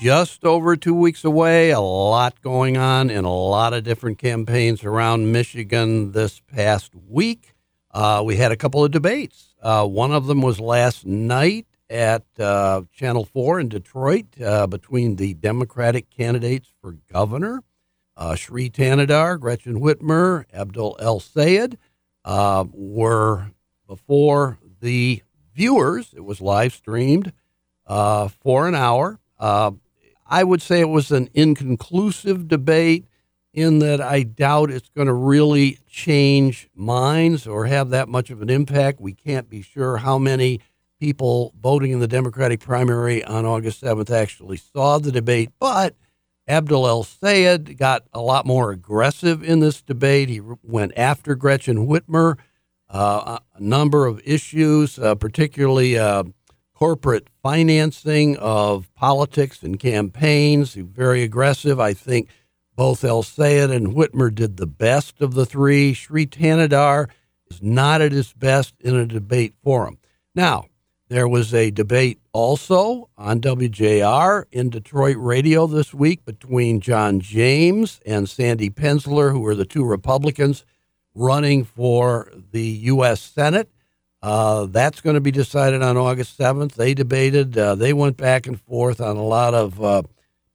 just over two weeks away. A lot going on in a lot of different campaigns around Michigan this past week. Uh, we had a couple of debates. Uh, one of them was last night at uh, Channel 4 in Detroit uh, between the Democratic candidates for governor, uh, Sri Thanedar, Gretchen Whitmer, Abdul El Sayed, uh, were before the viewers. It was live streamed for an hour. I would say it was an inconclusive debate in that I doubt it's going to really change minds or have that much of an impact. We can't be sure how many people voting in the Democratic primary on August 7th actually saw the debate, but Abdul El Sayed got a lot more aggressive in this debate. He went after Gretchen Whitmer, uh, a number of issues, uh, particularly. Corporate financing of politics and campaigns. Very aggressive. I think both El Sayed and Whitmer did the best of the three. Sri Thanedar is not at his best in a debate forum. Now, there was a debate also on WJR in Detroit radio this week between John James and Sandy Pensler, who are the two Republicans running for the U.S. Senate. Uh, that's going to be decided on August 7th. They debated, uh, they went back and forth on a lot of uh,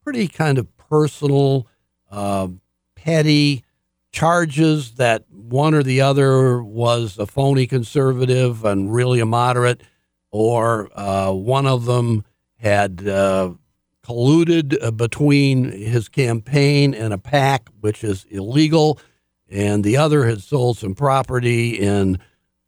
pretty kind of personal, uh, petty charges that one or the other was a phony conservative and really a moderate, or uh, one of them had colluded between his campaign and a PAC, which is illegal, and the other had sold some property in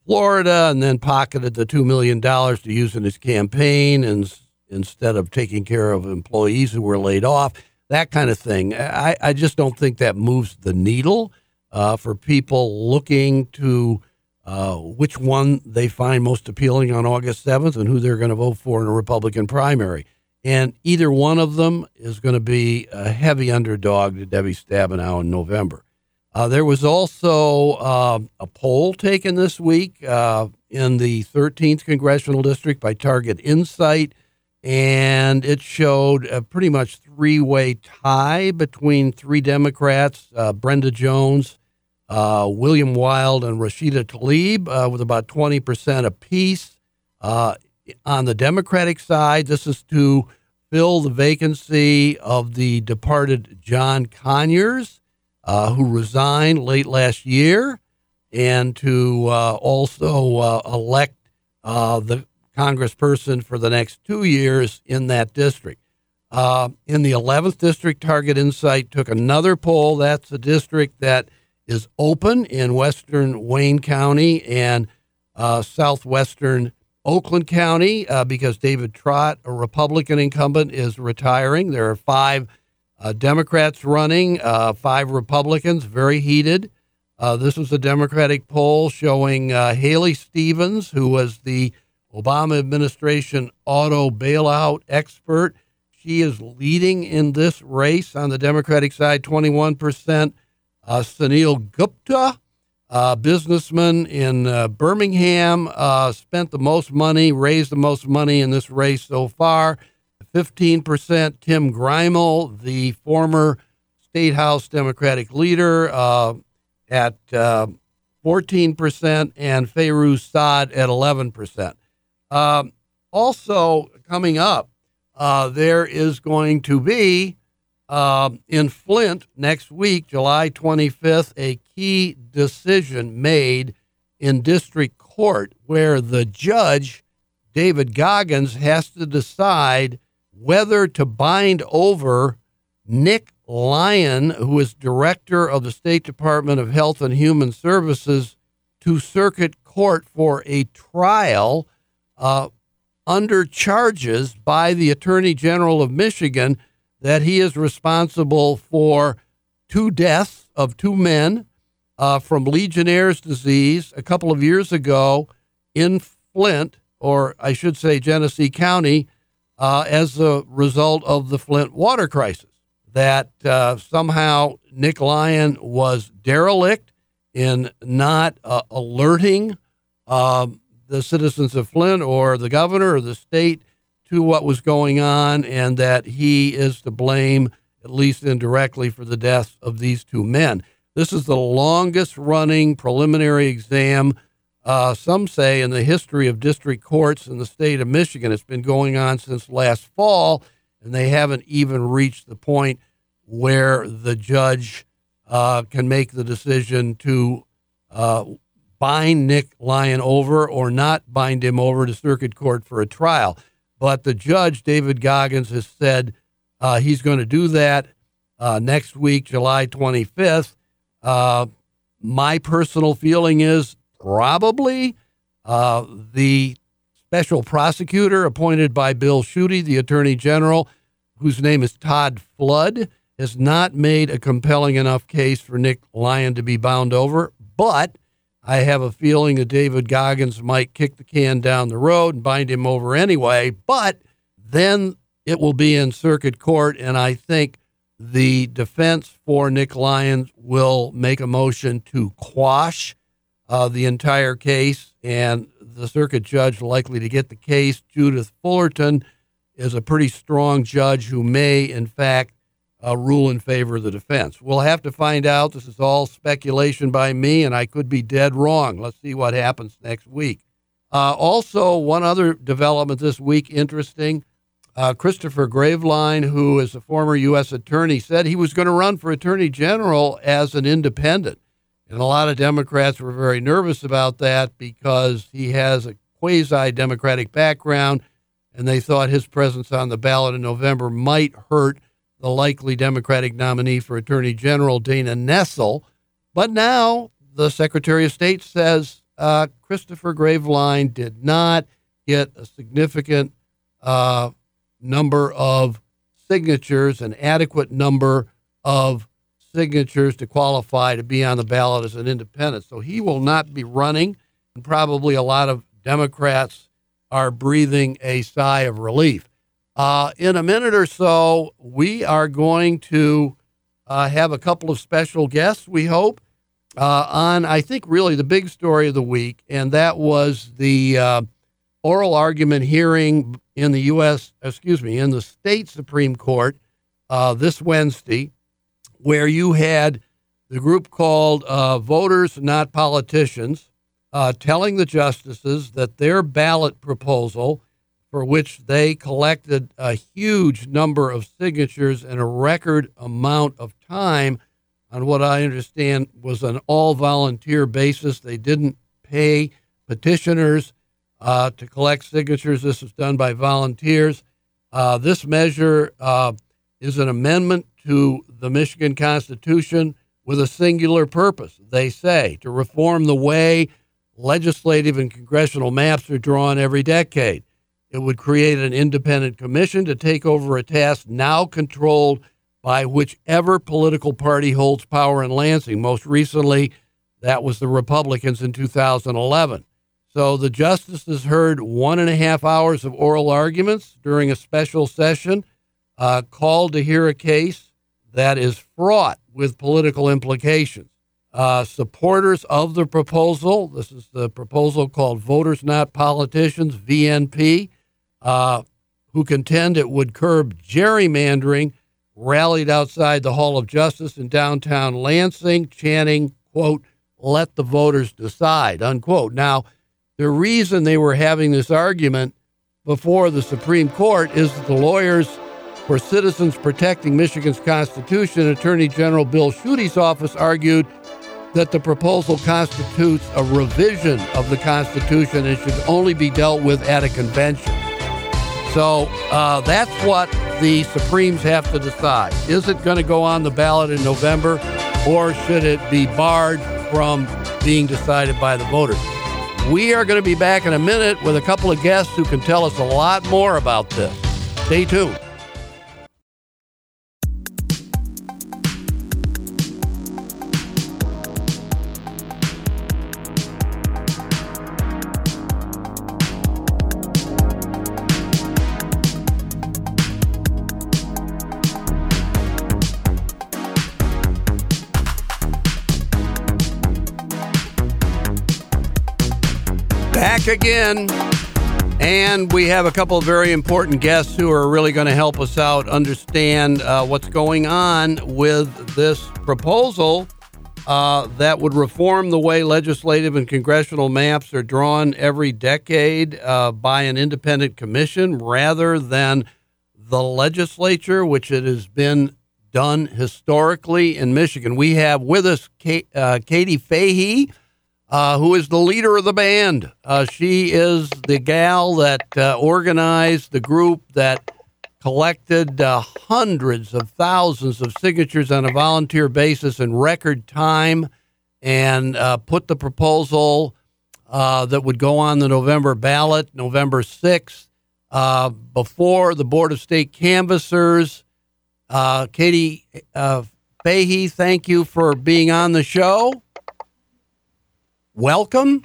Florida and then pocketed the $2 million to use in his campaign and instead of taking care of employees who were laid off, that kind of thing. I, I just don't think that moves the needle uh, for people looking to uh, which one they find most appealing on August 7th and who they're going to vote for in a Republican primary. And either one of them is going to be a heavy underdog to Debbie Stabenow in November. Uh, there was also uh, a poll taken this week uh, in the 13th congressional district by Target Insyght, and it showed a pretty much three way tie between three Democrats uh, Brenda Jones, uh, William Wild, and Rashida Tlaib, uh, with about 20% apiece. on the Democratic side, this is to fill the vacancy of the departed John Conyers uh, who resigned late last year, and to uh, also uh, elect uh, the congressperson for the next two years in that district. Uh, in the 11th district, Target Insyght took another poll. That's a district that is open in western Wayne County and southwestern Oakland County because David Trott, a Republican incumbent, is retiring. There are five uh, Democrats running, uh, five Republicans, very heated. Uh, this was a Democratic poll showing uh, Haley Stevens, who was the Obama administration auto bailout expert. She is leading in this race on the Democratic side, 21%. Uh, Sunil Gupta, uh, businessman in uh, Birmingham, spent the most money, raised the most money in this race so far. 15%. Tim Greimel, the former State House Democratic leader, uh, at uh, 14%, and Fayrouz Saad at 11%. Um, also, coming up, uh, there is going to be um, in Flint next week, July 25th, a key decision made in district court where the judge, David Goggins, has to decide whether to bind over Nick Lyon, who is director of the State Department of Health and Human Services, to circuit court for a trial uh, under charges by the Attorney General of Michigan that he is responsible for two deaths of two men uh, from Legionnaire's disease a couple of years ago in Flint, or I should say Genesee County, uh, as a result of the Flint water crisis. That uh, somehow Nick Lyon was derelict in not uh, alerting um, the citizens of Flint or the governor or the state to what was going on, and that he is to blame, at least indirectly, for the deaths of these two men. This is the longest running preliminary exam, uh, some say, in the history of district courts in the state of Michigan. It's been going on since last fall, and they haven't even reached the point where the judge uh, can make the decision to uh, bind Nick Lyon over or not bind him over to circuit court for a trial. But the judge, David Goggins, has said uh, he's going to do that uh, next week, July 25th. Uh, my personal feeling is probably uh, the special prosecutor appointed by Bill Schuette, the attorney general, whose name is Todd Flood, has not made a compelling enough case for Nick Lyon to be bound over. But I have a feeling that David Goggins might kick the can down the road and bind him over anyway, but then it will be in circuit court, and I think the defense for Nick Lyons will make a motion to quash uh, the entire case, and the circuit judge likely to get the case, Judith Fullerton, is a pretty strong judge who may, in fact, uh, rule in favor of the defense. We'll have to find out. This is all speculation by me, and I could be dead wrong. Let's see what happens next week. Uh, also, one other development this week, interesting. Uh, Christopher Graveline, who is a former U.S. attorney, said he was going to run for attorney general as an independent. And a lot of Democrats were very nervous about that because he has a quasi Democratic background, and they thought his presence on the ballot in November might hurt the likely Democratic nominee for Attorney General, Dana Nessel. But now the Secretary of State says uh, Christopher Graveline did not get a significant uh, number of signatures, an adequate number of signatures to qualify to be on the ballot as an independent. So he will not be running, and probably a lot of Democrats are breathing a sigh of relief. Uh, in a minute or so, we are going to uh, have a couple of special guests, we hope, uh, on, I think, really the big story of the week, and that was the uh, oral argument hearing in the U.S., excuse me, in the state Supreme Court uh, this Wednesday, where you had the group called uh, Voters Not Politicians telling the justices that their ballot proposal for which they collected a huge number of signatures and a record amount of time on what I understand was an all volunteer basis. They didn't pay petitioners uh, to collect signatures. This was done by volunteers. Uh, this measure uh, is an amendment to the Michigan Constitution with a singular purpose, they say, to reform the way legislative and congressional maps are drawn every decade. It would create an independent commission to take over a task now controlled by whichever political party holds power in Lansing. Most recently, that was the Republicans in 2011. So the justices heard one and a half hours of oral arguments during a special session uh, called to hear a case that is fraught with political implications. Uh, supporters of the proposal, this is the proposal called Voters Not Politicians, VNP, uh, who contend it would curb gerrymandering, rallied outside the Hall of Justice in downtown Lansing, chanting, quote, let the voters decide, unquote. Now, the reason they were having this argument before the Supreme Court is that the lawyers for Citizens Protecting Michigan's Constitution, Attorney General Bill Schuette's office argued that the proposal constitutes a revision of the Constitution and should only be dealt with at a convention. So uh, that's what the Supremes have to decide. Is it going to go on the ballot in November, or should it be barred from being decided by the voters? We are going to be back in a minute with a couple of guests who can tell us a lot more about this. Stay tuned. Again. And we have a couple of very important guests who are really going to help us out understand uh, what's going on with this proposal uh, that would reform the way legislative and congressional maps are drawn every decade uh, by an independent commission rather than the legislature, which it has been done historically in Michigan. We have with us Kate, uh, Katie Fahey uh, who is the leader of the band. Uh, she is the gal that uh, organized the group that collected uh, hundreds of thousands of signatures on a volunteer basis in record time and uh, put the proposal uh, that would go on the November ballot, November 6th, before the Board of State Canvassers. Katie Fahey, thank you for being on the show welcome.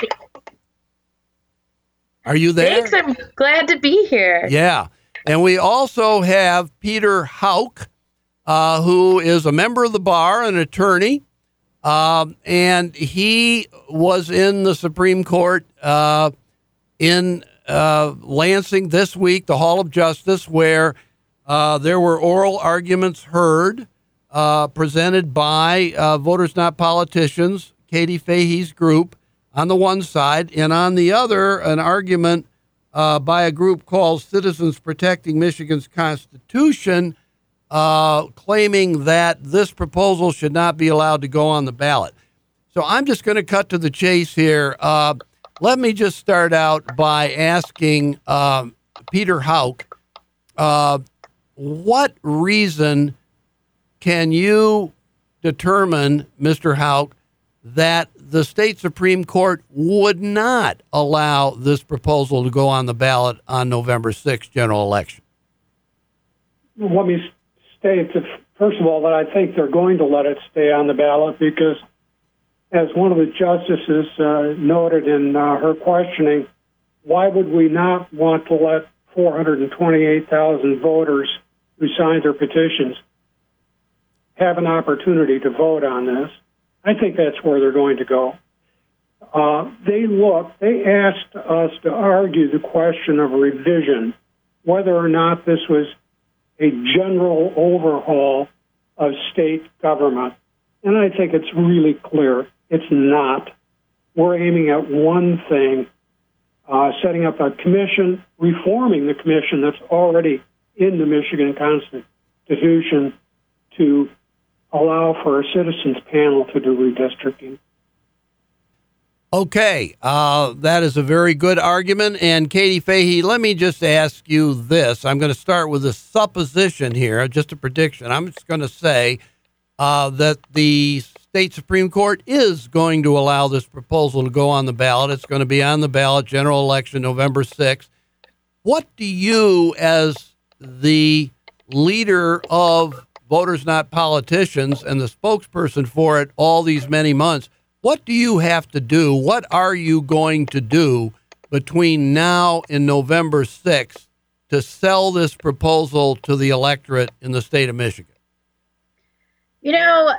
Are you there? Thanks. I'm glad to be here. Yeah. And we also have Peter Houk, uh, who is a member of the bar, an attorney. Um, and he was in the Supreme Court uh, in uh, Lansing this week, the Hall of Justice, where uh, there were oral arguments heard uh, presented by uh, Voters Not Politicians, Katie Fahey's group on the one side, and on the other, an argument uh, by a group called Citizens Protecting Michigan's Constitution, uh, claiming that this proposal should not be allowed to go on the ballot. So I'm just going to cut to the chase here. Uh, let me just start out by asking um, Peter Houk uh, what reason can you determine, Mr. Houk, that the state Supreme Court would not allow this proposal to go on the ballot on November 6th general election? Let me state first of all, that I think they're going to let it stay on the ballot because, as one of the justices uh, noted in uh, her questioning, why would we not want to let 428,000 voters who signed their petitions have an opportunity to vote on this? I think that's where they're going to go. Uh, they look, they asked us to argue the question of revision, whether or not this was a general overhaul of state government. And I think it's really clear it's not. We're aiming at one thing uh, setting up a commission, reforming the commission that's already in the Michigan Constitution to allow for a citizens panel to do redistricting. Okay, uh, that is a very good argument. And Katie Fahey, let me just ask you this. I'm going to start with a supposition here, just a prediction. I'm just going to say uh, that the state Supreme Court is going to allow this proposal to go on the ballot. It's going to be on the ballot, general election, November 6th. What do you, as the leader of Voters Not Politicians and the spokesperson for it all these many months. What do you have to do? What are you going to do between now and November 6th to sell this proposal to the electorate in the state of Michigan? You know,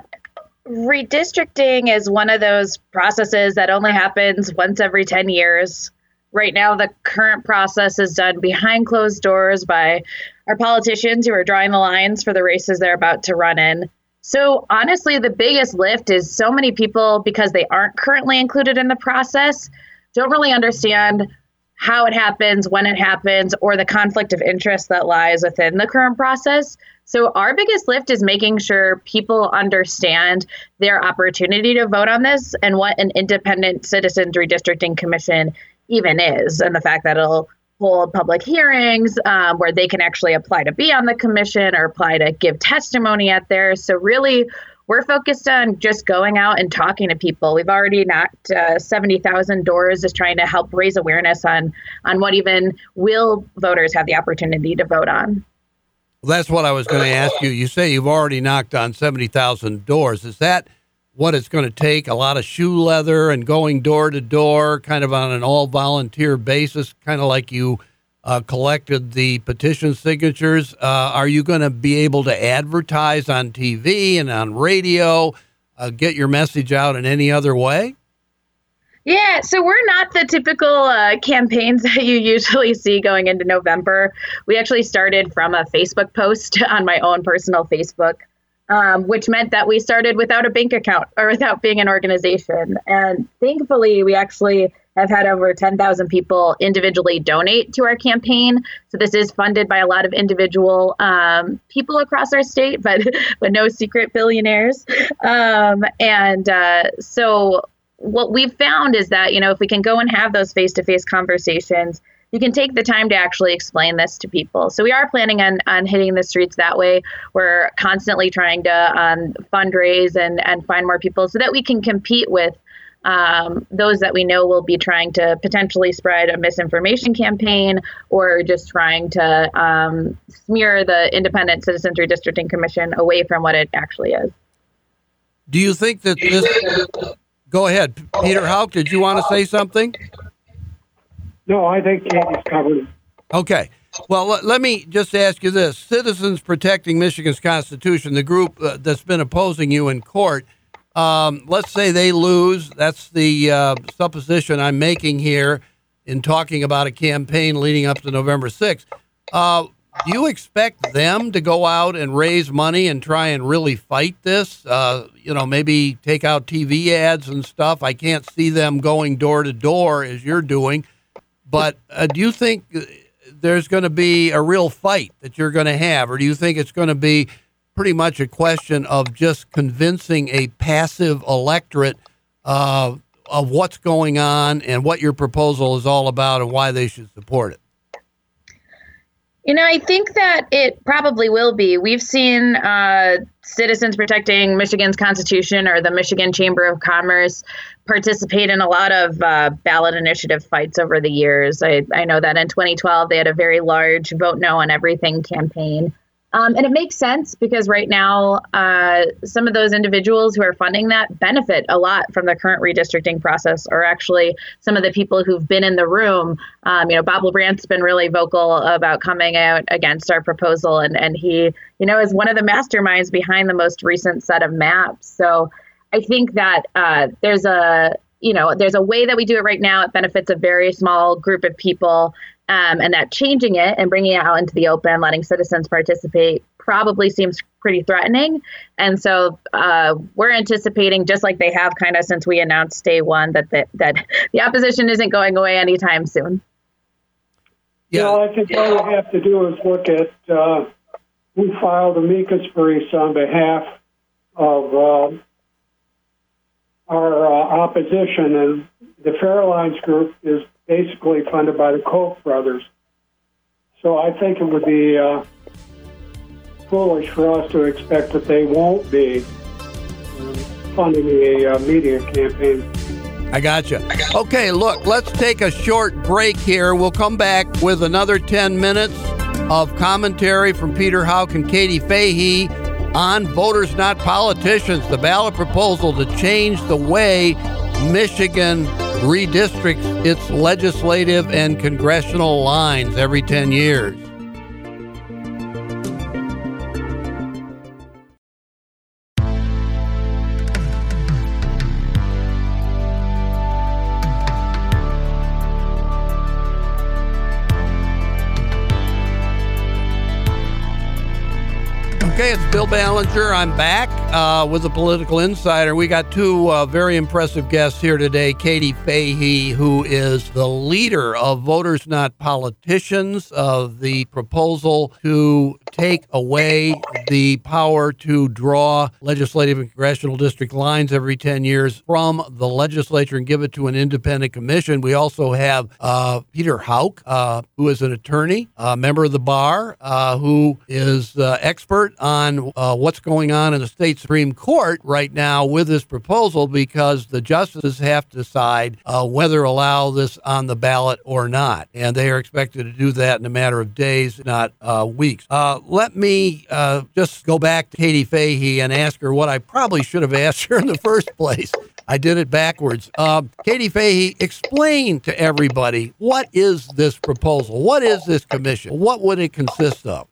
redistricting is one of those processes that only happens once every 10 years. Right now, the current process is done behind closed doors by our politicians who are drawing the lines for the races they're about to run in. So, honestly, the biggest lift is so many people, because they aren't currently included in the process, don't really understand how it happens, when it happens, or the conflict of interest that lies within the current process. So, our biggest lift is making sure people understand their opportunity to vote on this and what an independent citizens redistricting commission even is, and the fact that it'll hold public hearings um, where they can actually apply to be on the commission or apply to give testimony at there. So, really, we're focused on just going out and talking to people. We've already knocked uh, 70,000 doors just trying to help raise awareness on, on what even will voters have the opportunity to vote on. Well, that's what I was going to ask you. You say you've already knocked on 70,000 doors. Is that what it's going to take a lot of shoe leather and going door to door, kind of on an all volunteer basis, kind of like you uh, collected the petition signatures. Uh, are you going to be able to advertise on TV and on radio, uh, get your message out in any other way? Yeah, so we're not the typical uh, campaigns that you usually see going into November. We actually started from a Facebook post on my own personal Facebook, um, which meant that we started without a bank account or without being an organization. And thankfully, we actually have had over 10,000 people individually donate to our campaign. So this is funded by a lot of individual um, people across our state, but but no secret billionaires. Um, and uh, so what we've found is that you know if we can go and have those face-to-face conversations you can take the time to actually explain this to people so we are planning on, on hitting the streets that way we're constantly trying to um, fundraise and, and find more people so that we can compete with um, those that we know will be trying to potentially spread a misinformation campaign or just trying to um, smear the independent citizens redistricting commission away from what it actually is do you think that this Go ahead, Peter Houk. Did you want to say something? No, I think Katie's covered. Okay. Well, let, let, me just ask you this: Citizens Protecting Michigan's Constitution, the group uh, that's been opposing you in court. Um, let's say they lose. That's the uh, supposition I'm making here in talking about a campaign leading up to November 6th. Uh, do you expect them to go out and raise money and try and really fight this? Uh, you know, maybe take out TV ads and stuff. I can't see them going door to door as you're doing. But uh, do you think there's going to be a real fight that you're going to have, or do you think it's going to be pretty much a question of just convincing a passive electorate uh, of what's going on and what your proposal is all about and why they should support it? You know, I think that it probably will be. We've seen uh, Citizens Protecting Michigan's Constitution or the Michigan Chamber of Commerce participate in a lot of uh, ballot initiative fights over the years. I, I know that in 2012, they had a very large vote no on everything campaign. Um, and it makes sense because right now, uh, some of those individuals who are funding that benefit a lot from the current redistricting process, are actually some of the people who've been in the room. Um, you know, Bob LaBrant's been really vocal about coming out against our proposal, and, and he, you know, is one of the masterminds behind the most recent set of maps. So I think that uh, there's a you know, there's a way that we do it right now. It benefits a very small group of people. Um, and that changing it and bringing it out into the open, letting citizens participate, probably seems pretty threatening. And so uh, we're anticipating, just like they have kind of since we announced day one, that the, that the opposition isn't going away anytime soon. Yeah, well, I think all we have to do is look at uh, who filed amicus briefs on behalf of uh, our uh, opposition, and the Farallines Group is basically funded by the Koch brothers. So I think it would be uh, foolish for us to expect that they won't be uh, funding a uh, media campaign. I gotcha. Okay, look, let's take a short break here. We'll come back with another 10 minutes of commentary from Peter Houk and Katie Fahey on Voters Not Politicians, the ballot proposal to change the way Michigan redistricts its legislative and congressional lines every 10 years. Okay, it's Bill Ballenger. I'm back uh, with a political insider. We got two uh, very impressive guests here today. Katie Fahey, who is the leader of Voters Not Politicians, of the proposal to take away the power to draw legislative and congressional district lines every 10 years from the legislature and give it to an independent commission. We also have uh, Peter Houk, uh, who is an attorney, a member of the bar, uh, who is uh, expert on what's going on in the state Supreme Court right now with this proposal because the justices have to decide uh, whether allow this on the ballot or not. And they are expected to do that in a matter of days, not uh, weeks. Uh, let me uh, just go back to Katie Fahey and ask her what I probably should have asked her in the first place. I did it backwards. Um, Katie Fahey, explain to everybody what is this proposal? What is this commission? What would it consist of?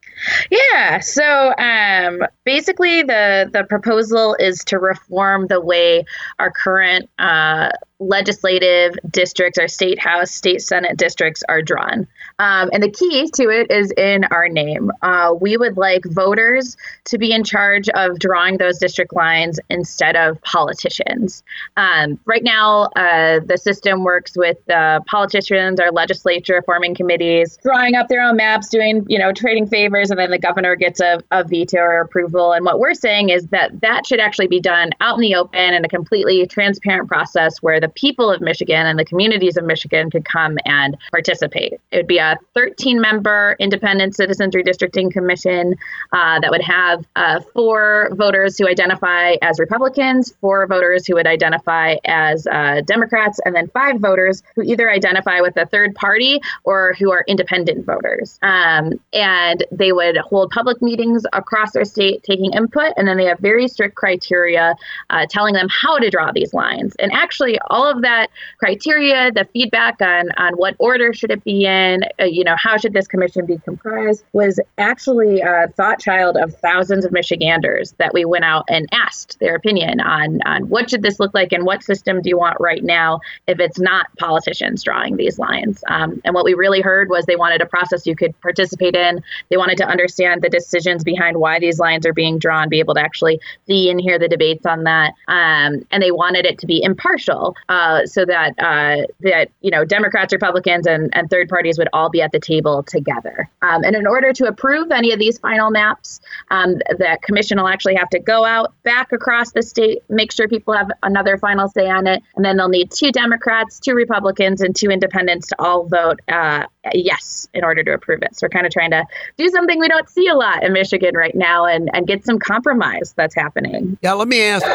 Yeah. So um, basically, the the proposal is to reform the way our current uh, legislative districts, our state house, state senate districts are drawn. Um, and the key to it is in our name. Uh, we would like voters to be in charge of drawing those district lines instead of politicians. Um, right now, uh, the system works with uh, politicians, our legislature forming committees, drawing up their own maps, doing, you know, trading favors, and then the governor gets a, a veto or approval. And what we're saying is that that should actually be done out in the open in a completely transparent process where the people of Michigan and the communities of Michigan could come and participate. It would be a 13 member independent citizens redistricting commission uh, that would have uh, four voters who identify as Republicans, four voters who would identify as uh, Democrats, and then five voters who either identify with a third party or who are independent voters. Um, and they would hold public meetings across their state taking input, and then they have very strict criteria uh, telling them how to draw these lines. And actually, all of that criteria, the feedback on, on what order should it be in, uh, you know, how should this commission be comprised, was actually a thought child of thousands of Michiganders that we went out and asked their opinion on, on what should this look like and what system do you want right now if it's not politicians drawing these lines. Um, and what we really heard was they wanted a process you could participate in. They wanted to understand the decisions behind why these lines are being drawn, be able to actually see and hear the debates on that. Um, and they wanted it to be impartial uh, so that uh, that you know Democrats, Republicans, and, and third parties would all be at the table together. Um, and in order to approve any of these final maps, um, the commission will actually have to go out back across the state, make sure people have another final say on it, and then they'll need two Democrats, two Republicans, and two independents to all vote uh, yes in order to approve it. So we're kind of trying to do something we don't see a lot in Michigan right now and, and get some compromise that's happening. Yeah, let me ask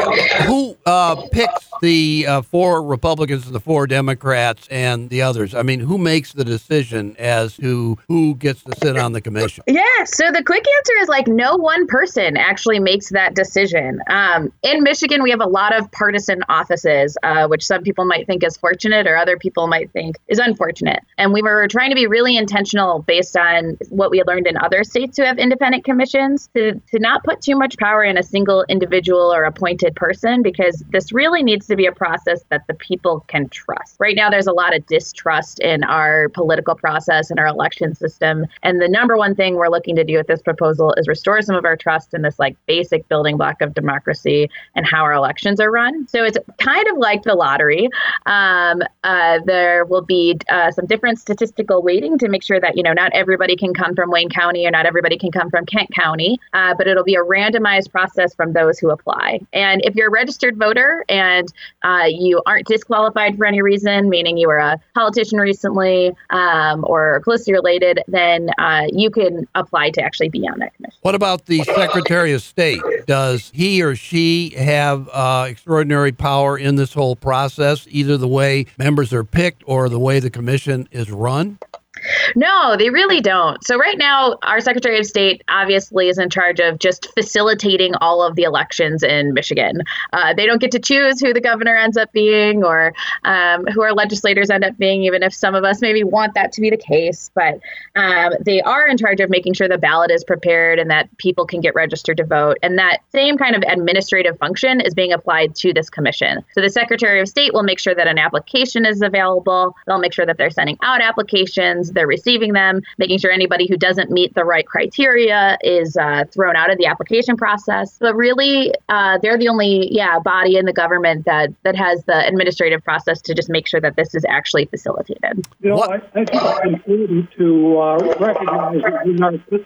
who uh, picks the uh, four Republicans and the four Democrats and the others? I mean, who makes the decision as to who gets to sit on the commission? Yeah, so the quick answer is like no one person actually makes that decision. Um, in Michigan, we have a lot of partisan offices, uh, which some people might think is fortunate or other people might think is unfortunate. And we were trying to be really intentional based on what we learned in other states who have independent commissions to, to not put too much power in a single individual or appointed person because this really needs to be a process that the people can trust. Right now, there's a lot of distrust in our political process and our election system. And the number one thing we're looking to do with this proposal is restore some of our trust in this like basic building block of democracy and how our elections are run. So it's kind of like the lottery. Um, uh, there will be uh, some different statistical weighting to make sure that, you know, not everybody can come from Wayne County or not everybody can come from Kent County, uh, but it'll be a randomized process from those who apply. And if you're a registered voter and uh, you aren't disqualified for any reason, meaning you were a politician recently um, or closely related, then uh, you can apply to actually be on that commission. What about the Secretary of State? Does he or she have uh, extraordinary power in this whole process, either the way members are picked or the way the commission is run? No, they really don't. So, right now, our Secretary of State obviously is in charge of just facilitating all of the elections in Michigan. Uh, they don't get to choose who the governor ends up being or um, who our legislators end up being, even if some of us maybe want that to be the case. But um, they are in charge of making sure the ballot is prepared and that people can get registered to vote. And that same kind of administrative function is being applied to this commission. So, the Secretary of State will make sure that an application is available, they'll make sure that they're sending out applications they're receiving them, making sure anybody who doesn't meet the right criteria is uh, thrown out of the application process. But really, uh, they're the only yeah body in the government that that has the administrative process to just make sure that this is actually facilitated. You know, I, I think it's important to uh, recognize that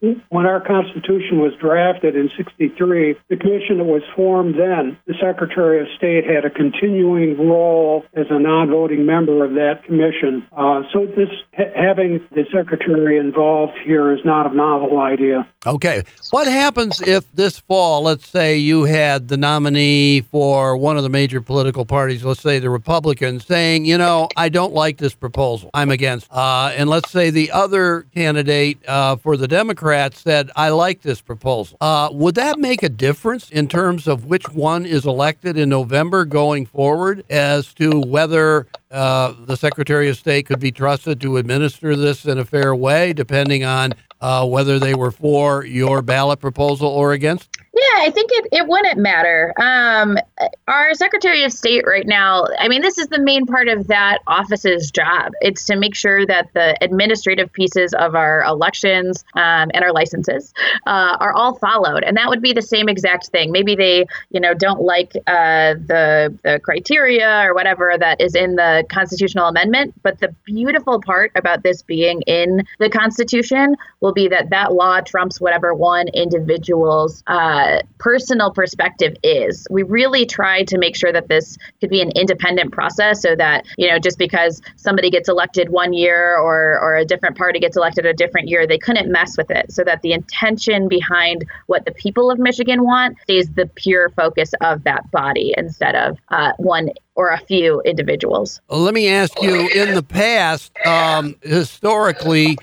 when our, Constitution was drafted in '63, the commission that was formed then, the Secretary of State had a continuing role as a non-voting member of that commission. Uh, so this ha- having the secretary involved here is not a novel idea. Okay. What happens if this fall, let's say you had the nominee for one of the major political parties, let's say the Republicans, saying, you know, I don't like this proposal, I'm against. Uh, and let's say the other candidate uh, for the Democrats said, I like this proposal. Uh, would that make a difference in terms of which one is elected in November going forward as to whether uh, the Secretary of State could be trusted to administer this in a fair way, depending on uh, whether they were for your ballot proposal or against? Yeah, I think it, it wouldn't matter. Um, our Secretary of State right now, I mean, this is the main part of that office's job. It's to make sure that the administrative pieces of our elections um, and our licenses uh, are all followed. And that would be the same exact thing. Maybe they, you know, don't like uh, the, the criteria or whatever that is in the constitutional amendment. But the beautiful part about this being in the Constitution will be that that law trumps whatever one individual's uh, personal perspective is. We really try to make sure that this could be an independent process so that, you know, just because somebody gets elected one year or, or a different party gets elected a different year, they couldn't mess with it so that the intention behind what the people of Michigan want stays the pure focus of that body instead of uh, one or a few individuals. Let me ask you in the past, um, historically,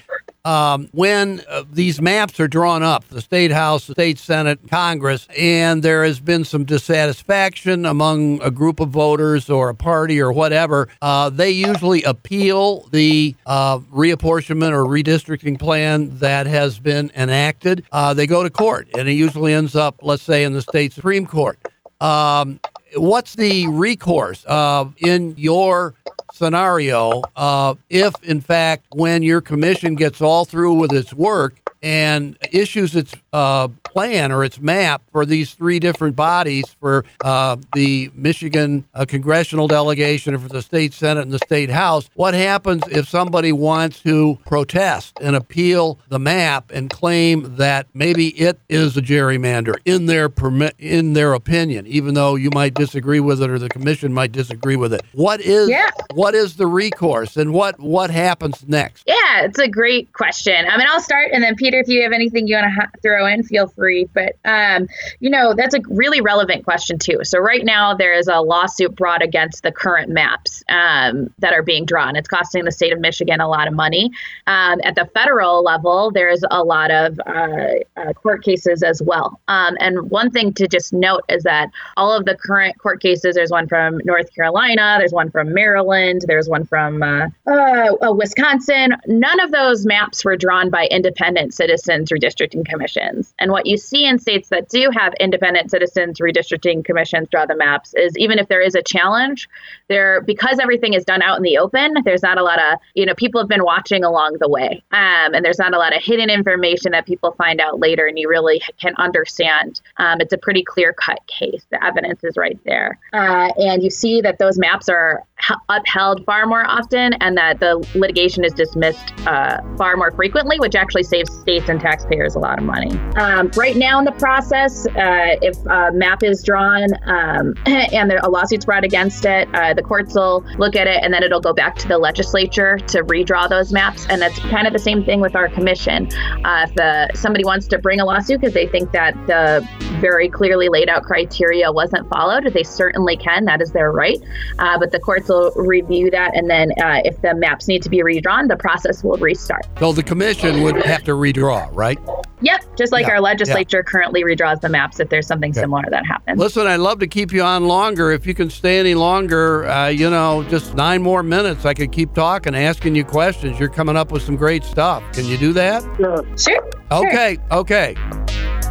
um, when uh, these maps are drawn up, the state house, the state senate, Congress, and there has been some dissatisfaction among a group of voters or a party or whatever, uh, they usually appeal the uh, reapportionment or redistricting plan that has been enacted. Uh, they go to court, and it usually ends up, let's say, in the state supreme court. Um, what's the recourse uh, in your scenario uh, if, in fact, when your commission gets all through with its work and issues its uh, plan or its map for these three different bodies for uh, the Michigan uh, congressional delegation, and for the state senate and the state house. What happens if somebody wants to protest and appeal the map and claim that maybe it is a gerrymander in their permi- in their opinion, even though you might disagree with it or the commission might disagree with it? What is Yeah. what is the recourse and what what happens next? Yeah, it's a great question. I mean, I'll start, and then Peter, if you have anything you want to ha- throw in, feel free. But um, you know, that's a really relevant question too. So right now there is a lawsuit brought against the current maps um, that are being drawn. It's costing the state of Michigan a lot of money. Um, at the federal level, there's a lot of uh, uh, court cases as well. Um, and one thing to just note is that all of the current court cases, there's one from North Carolina, there's one from Maryland, there's one from uh, uh, uh, Wisconsin. None of those maps were drawn by independent citizens redistricting commissions. And what you see in states that do have independent citizens redistricting commissions draw the maps is even if there is a challenge, there because everything is done out in the open, there's not a lot of you know people have been watching along the way, um, and there's not a lot of hidden information that people find out later, and you really can understand. Um, it's a pretty clear cut case. The evidence is right there, uh, and you see that those maps are upheld far more often, and that the litigation is dismissed uh, far more frequently, which actually saves states and taxpayers a lot of money. Um, right now in the process, uh, if a map is drawn um, and there, a lawsuit's brought against it, uh, the courts will look at it and then it'll go back to the legislature to redraw those maps. And that's kind of the same thing with our commission. Uh, if somebody wants to bring a lawsuit because they think that the very clearly laid out criteria wasn't followed, they certainly can. That is their right. Uh, but the courts will review that. And then uh, if the maps need to be redrawn, the process will restart. So the commission would have to redraw, right? Yep. Just like Yeah, our legislature currently redraws the maps if there's something similar that happens. Listen, I'd love to keep you on longer. If you can stay any longer, uh, you know, just nine more minutes, I could keep talking, asking you questions. You're coming up with some great stuff. Can you do that? Sure. Sure. sure. Okay, okay.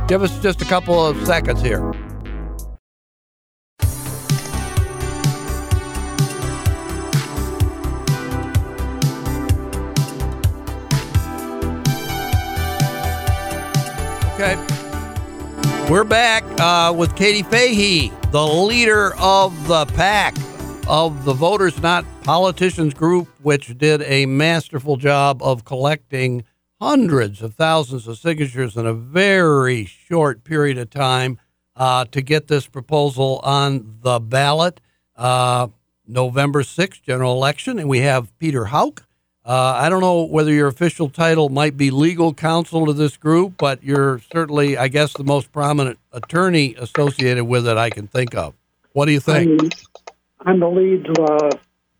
Give us just a couple of seconds here. Okay. We're back uh, with Katie Fahey, the leader of the pack of the Voters Not Politicians group, which did a masterful job of collecting hundreds of thousands of signatures in a very short period of time uh, to get this proposal on the ballot. Uh, November 6th, general election, and we have Peter Houk. Uh, I don't know whether your official title might be legal counsel to this group, but you're certainly, I guess, the most prominent attorney associated with it I can think of. What do you think? I'm, I'm the lead uh,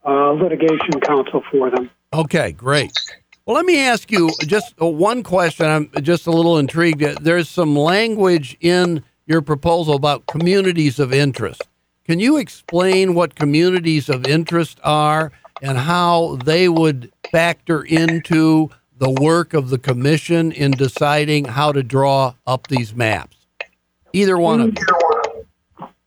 uh, litigation counsel for them. Okay, great. Well, let me ask you just uh, one question. I'm just a little intrigued. There's some language in your proposal about communities of interest. Can you explain what communities of interest are and how they would factor into the work of the commission in deciding how to draw up these maps? Either one of them.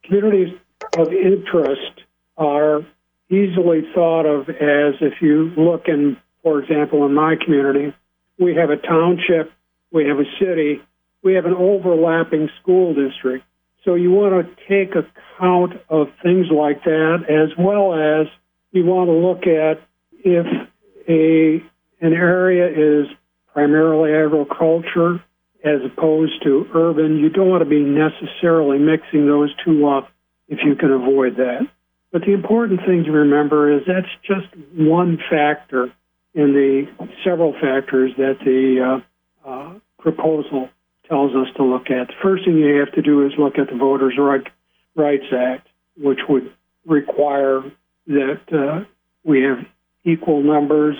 Communities of interest are easily thought of as if you look in, for example, in my community, we have a township, we have a city, we have an overlapping school district. So you want to take account of things like that as well as you want to look at if a an area is primarily agriculture as opposed to urban, you don't want to be necessarily mixing those two up if you can avoid that. But the important thing to remember is that's just one factor in the several factors that the uh, uh, proposal tells us to look at. The first thing you have to do is look at the Voters' Rights Act, which would require that uh, we have equal numbers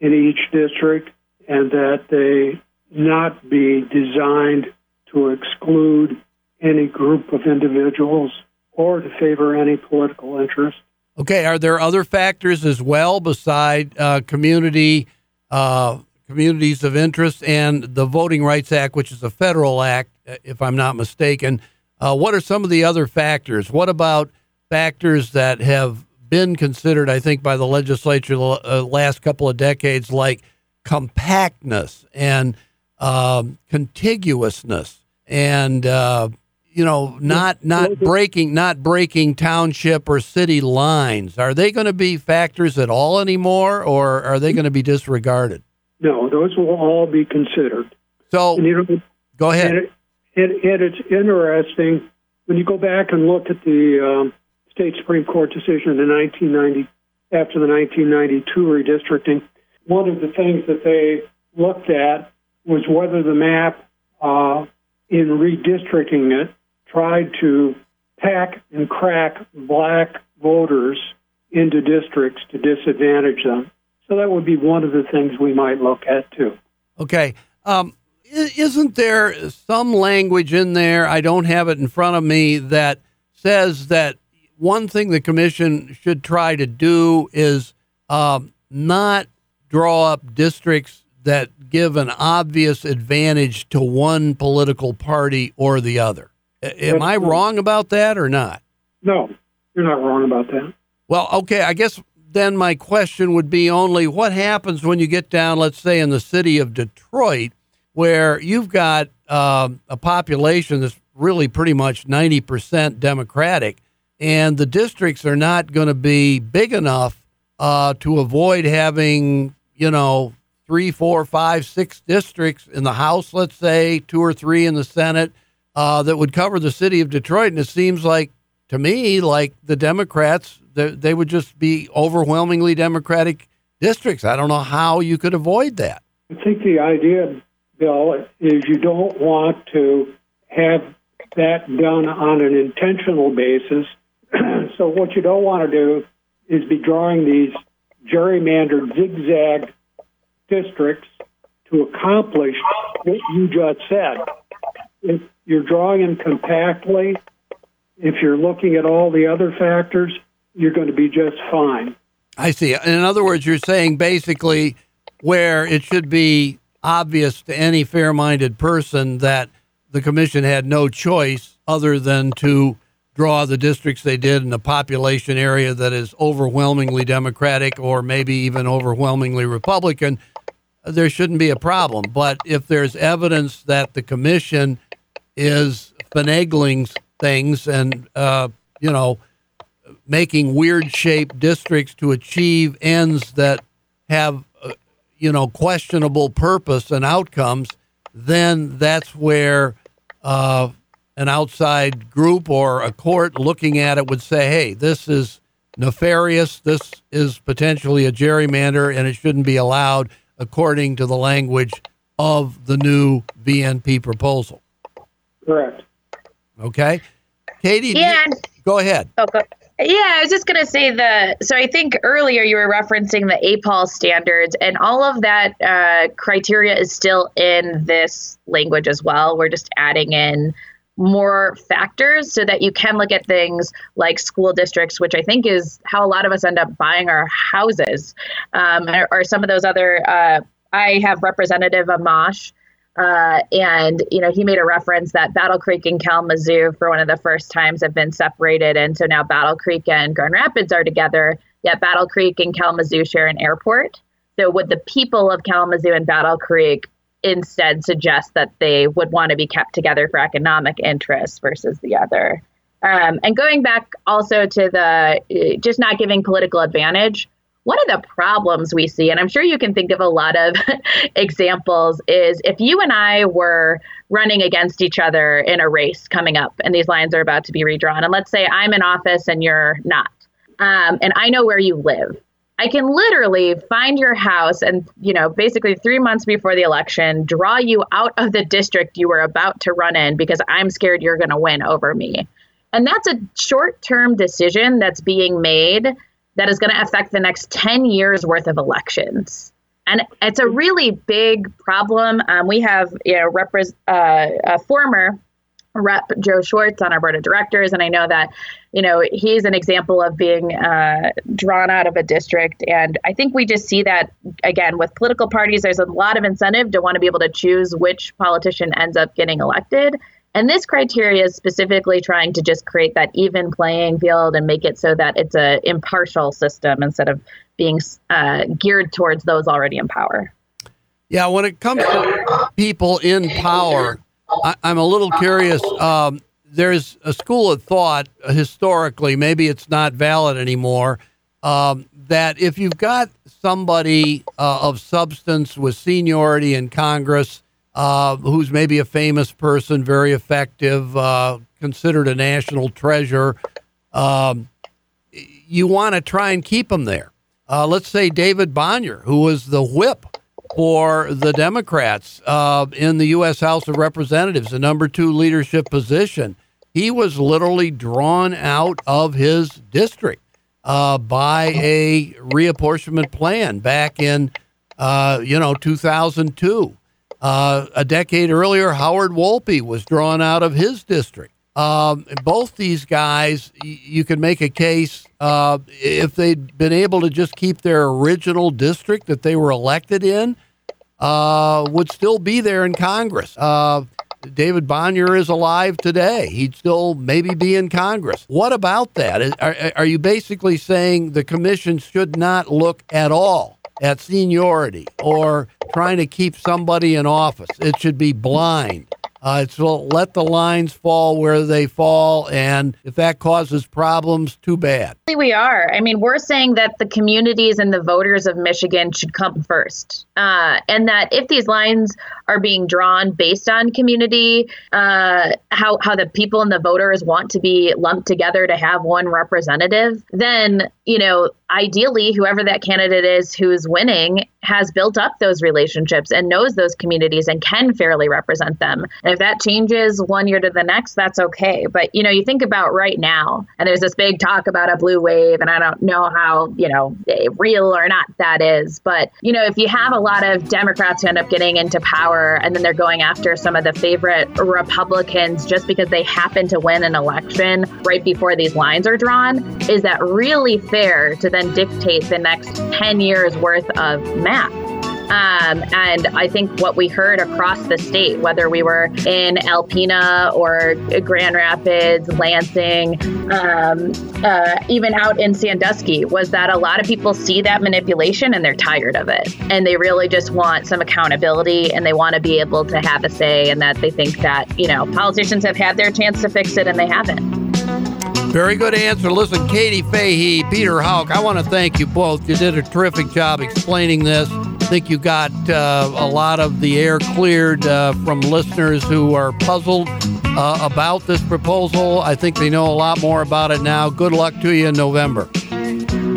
in each district and that they not be designed to exclude any group of individuals or to favor any political interest. Okay, are there other factors as well beside uh, community uh, communities of interest and the Voting Rights Act, which is a federal act, uh, if I'm not mistaken? Uh, what are some of the other factors? What about factors that have been considered, I think, by the legislature the uh, last couple of decades, like compactness and um, contiguousness and uh, you know not not breaking not breaking township or city lines. Are they going to be factors at all anymore or are they going to be disregarded? No those will all be considered. So you know, go ahead. and, it, and, and, it's interesting when you go back and look at the um, state supreme court decision in 1990 after the 1992 redistricting one of the things that they looked at was whether the map, uh, in redistricting it, tried to pack and crack black voters into districts to disadvantage them. So that would be one of the things we might look at too. Okay. Um, isn't there some language in there? I don't have it in front of me that says that one thing the commission should try to do is um, not draw up districts that give an obvious advantage to one political party or the other. Am I wrong about that or not? No, you're not wrong about that. Well, okay, I guess then my question would be only what happens when you get down, let's say, in the city of Detroit, where you've got um, a population that's really pretty much 90% Democratic, and the districts are not going to be big enough uh, to avoid having, you know, three, four, five, six districts in the House, let's say, two or three in the Senate, uh, that would cover the city of Detroit. And it seems like, to me, like the Democrats, they, they would just be overwhelmingly Democratic districts. I don't know how you could avoid that. I think the idea, Bill, is you don't want to have that done on an intentional basis. so, what you don't want to do is be drawing these gerrymandered zigzag districts to accomplish what you just said. If you're drawing them compactly, if you're looking at all the other factors, you're going to be just fine. I see. In other words, you're saying basically where it should be obvious to any fair minded person that the commission had no choice other than to draw the districts they did in a population area that is overwhelmingly Democratic or maybe even overwhelmingly Republican, there shouldn't be a problem. But if there's evidence that the commission is finagling things and, uh, you know, making weird shaped districts to achieve ends that have, uh, you know, questionable purpose and outcomes, then that's where uh, an outside group or a court looking at it would say, hey, this is nefarious. This is potentially a gerrymander and it shouldn't be allowed according to the language of the new VNP proposal. Correct. Okay. Katie, yeah. You, go ahead. Oh, go. Yeah, I was just going to say the. So I think earlier you were referencing the APOL standards, and all of that uh, criteria is still in this language as well. We're just adding in more factors so that you can look at things like school districts, which I think is how a lot of us end up buying our houses, um, or, or, some of those other. Uh, I have Representative Amash Uh, and you know, he made a reference that Battle Creek and Kalamazoo, for one of the first times, have been separated, and so now Battle Creek and Grand Rapids are together. Yet Battle Creek and Kalamazoo share an airport. So would the people of Kalamazoo and Battle Creek instead suggest that they would want to be kept together for economic interests versus the other? Um, and going back also to the uh, just not giving political advantage, one of the problems we see, and I'm sure you can think of a lot of examples, is if you and I were running against each other in a race coming up and these lines are about to be redrawn, and let's say I'm in office and you're not, um, and I know where you live. I can literally find your house and, you know, basically three months before the election, draw you out of the district you were about to run in because I'm scared you're going to win over me. And that's a short term decision that's being made that is going to affect the next 10 years worth of elections. And it's a really big problem. Um, we have you know, repre- uh, a former Rep Joe Schwartz on our board of directors, and I know that you know he's an example of being uh, drawn out of a district. And I think we just see that again with political parties. There's a lot of incentive to want to be able to choose which politician ends up getting elected. And this criteria is specifically trying to just create that even playing field and make it so that it's a impartial system instead of being uh, geared towards those already in power. Yeah, when it comes to people in power, I, am a little curious. Um, there's a school of thought historically, maybe it's not valid anymore, um, that if you've got somebody uh, of substance with seniority in Congress uh, who's maybe a famous person, very effective, uh, considered a national treasure. Um, you want to try and keep them there. Uh, let's say David Bonior, who was the whip for the Democrats uh, in the U.S. House of Representatives, the number two leadership position. He was literally drawn out of his district uh, by a reapportionment plan back in, uh, you know, 2002. Uh, a decade earlier, Howard Wolpe was drawn out of his district. Um, both these guys, you could make a case uh, if they'd been able to just keep their original district that they were elected in, uh, would still be there in Congress. Uh, David Bonior is alive today. He'd still maybe be in Congress. What about that? Are, are you basically saying the commission should not look at all at seniority or trying to keep somebody in office. It should be blind. Uh, it's let the lines fall where they fall, and if that causes problems, too bad. We are. I mean, we're saying that the communities and the voters of Michigan should come first, uh, and that if these lines are being drawn based on community, uh, how how the people and the voters want to be lumped together to have one representative, then you know, ideally, whoever that candidate is who's winning has built up those relationships and knows those communities and can fairly represent them. And if that changes one year to the next, that's okay. But you know, you think about right now, and there's this big talk about a blue wave, and I don't know how you know real or not that is. But you know, if you have a lot of Democrats who end up getting into power, and then they're going after some of the favorite Republicans just because they happen to win an election right before these lines are drawn, is that really fair to then dictate the next 10 years worth of map? Um, and I think what we heard across the state, whether we were in Alpena or Grand Rapids, Lansing, um, uh, even out in Sandusky, was that a lot of people see that manipulation and they're tired of it. And they really just want some accountability and they want to be able to have a say and that they think that, you know, politicians have had their chance to fix it and they haven't. Very good answer. Listen, Katie Fahey, Peter Houk, I want to thank you both. You did a terrific job explaining this. I think you got uh, a lot of the air cleared uh, from listeners who are puzzled uh, about this proposal. I think they know a lot more about it now. Good luck to you in November. Thank you.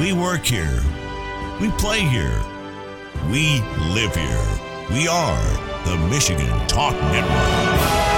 We work here. We play here. We live here. We are the Michigan Talk Network.